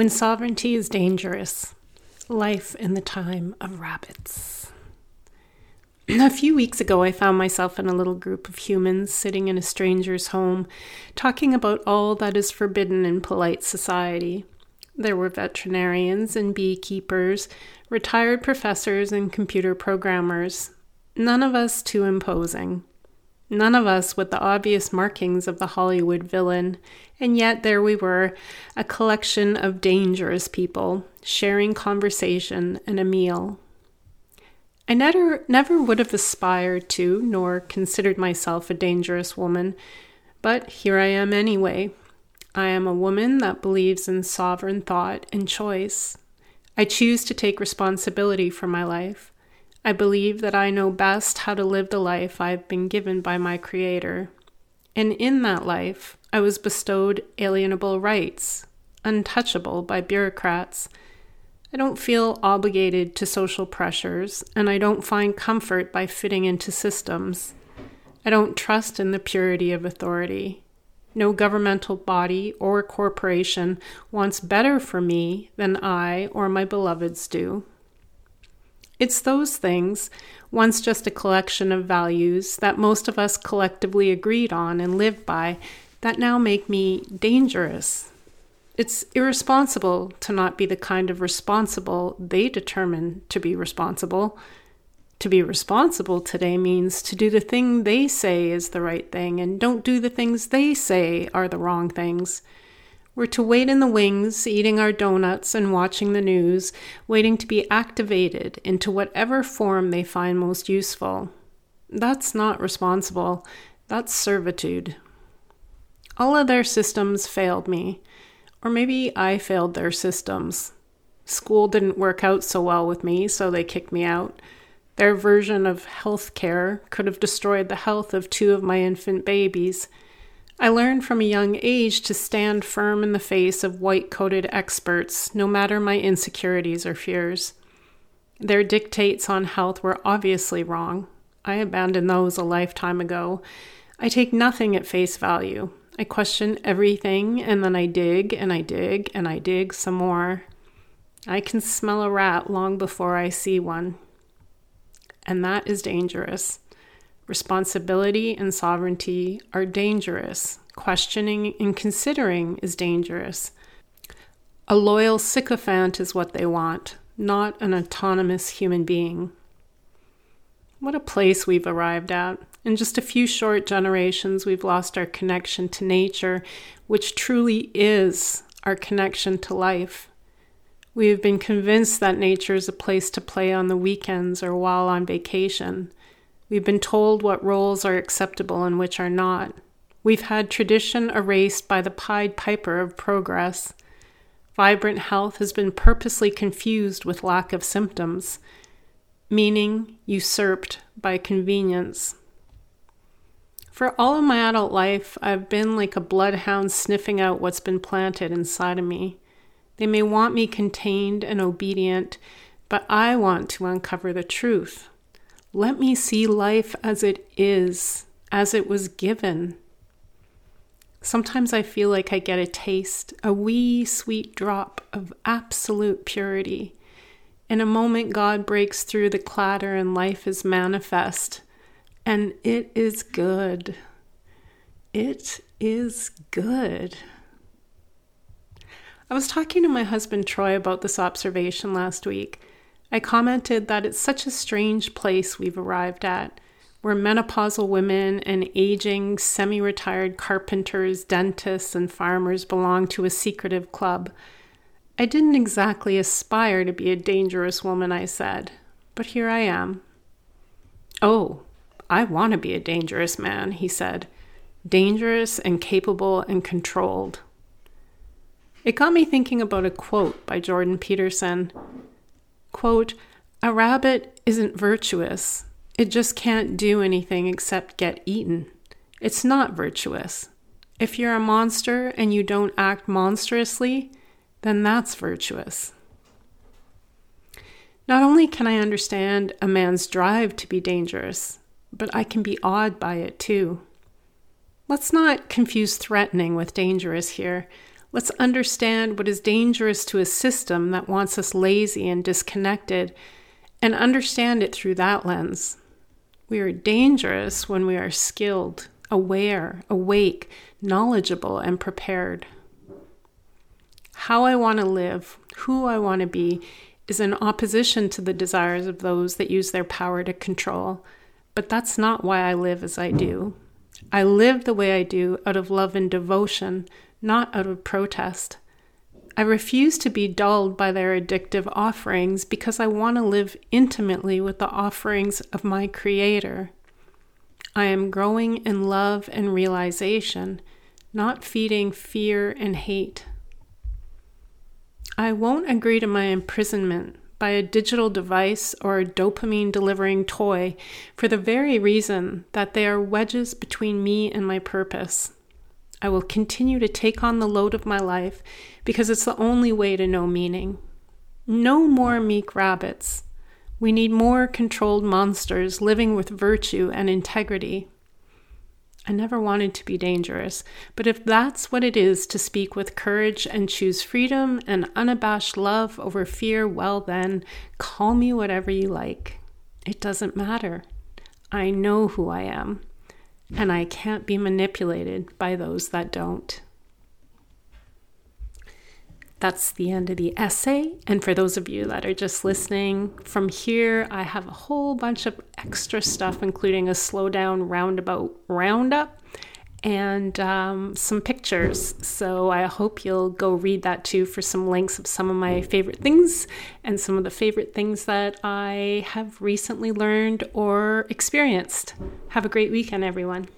When sovereignty is dangerous, life in the time of rabbits. A few weeks ago, I found myself in a little group of humans sitting in a stranger's home, talking about all that is forbidden in polite society. There were veterinarians and beekeepers, retired professors and computer programmers, none of us too imposing. None of us with the obvious markings of the Hollywood villain, and yet there we were, a collection of dangerous people, sharing conversation and a meal. I never, never would have aspired to, nor considered myself a dangerous woman, but here I am anyway. I am a woman that believes in sovereign thought and choice. I choose to take responsibility for my life. I believe that I know best how to live the life I've been given by my Creator. And in that life, I was bestowed alienable rights, untouchable by bureaucrats. I don't feel obligated to social pressures, and I don't find comfort by fitting into systems. I don't trust in the purity of authority. No governmental body or corporation wants better for me than I or my beloveds do. It's those things, once just a collection of values that most of us collectively agreed on and lived by, that now make me dangerous. It's irresponsible to not be the kind of responsible they determine to be responsible. To be responsible today means to do the thing they say is the right thing and don't do the things they say are the wrong things. We're to wait in the wings, eating our donuts and watching the news, waiting to be activated into whatever form they find most useful. That's not responsible, that's servitude. All of their systems failed me, or maybe I failed their systems. School didn't work out so well with me, so they kicked me out. Their version of health care could have destroyed the health of two of my infant babies. I learned from a young age to stand firm in the face of white coated experts, no matter my insecurities or fears. Their dictates on health were obviously wrong. I abandoned those a lifetime ago. I take nothing at face value. I question everything, and then I dig and I dig and I dig some more. I can smell a rat long before I see one. And that is dangerous. Responsibility and sovereignty are dangerous. Questioning and considering is dangerous. A loyal sycophant is what they want, not an autonomous human being. What a place we've arrived at. In just a few short generations, we've lost our connection to nature, which truly is our connection to life. We have been convinced that nature is a place to play on the weekends or while on vacation. We've been told what roles are acceptable and which are not. We've had tradition erased by the Pied Piper of progress. Vibrant health has been purposely confused with lack of symptoms, meaning usurped by convenience. For all of my adult life, I've been like a bloodhound sniffing out what's been planted inside of me. They may want me contained and obedient, but I want to uncover the truth. Let me see life as it is, as it was given. Sometimes I feel like I get a taste, a wee sweet drop of absolute purity. In a moment, God breaks through the clatter and life is manifest. And it is good. It is good. I was talking to my husband Troy about this observation last week. I commented that it's such a strange place we've arrived at, where menopausal women and aging, semi retired carpenters, dentists, and farmers belong to a secretive club. I didn't exactly aspire to be a dangerous woman, I said, but here I am. Oh, I want to be a dangerous man, he said. Dangerous and capable and controlled. It got me thinking about a quote by Jordan Peterson. Quote, a rabbit isn't virtuous. It just can't do anything except get eaten. It's not virtuous. If you're a monster and you don't act monstrously, then that's virtuous. Not only can I understand a man's drive to be dangerous, but I can be awed by it too. Let's not confuse threatening with dangerous here. Let's understand what is dangerous to a system that wants us lazy and disconnected and understand it through that lens. We are dangerous when we are skilled, aware, awake, knowledgeable, and prepared. How I want to live, who I want to be, is in opposition to the desires of those that use their power to control. But that's not why I live as I do. I live the way I do out of love and devotion, not out of protest. I refuse to be dulled by their addictive offerings because I want to live intimately with the offerings of my Creator. I am growing in love and realization, not feeding fear and hate. I won't agree to my imprisonment by a digital device or a dopamine delivering toy for the very reason that they are wedges between me and my purpose. I will continue to take on the load of my life because it's the only way to know meaning. No more meek rabbits. We need more controlled monsters living with virtue and integrity. I never wanted to be dangerous, but if that's what it is to speak with courage and choose freedom and unabashed love over fear, well, then call me whatever you like. It doesn't matter. I know who I am and I can't be manipulated by those that don't. That's the end of the essay. And for those of you that are just listening, from here I have a whole bunch of extra stuff, including a slowdown roundabout roundup and um, some pictures. So I hope you'll go read that too for some links of some of my favorite things and some of the favorite things that I have recently learned or experienced. Have a great weekend, everyone.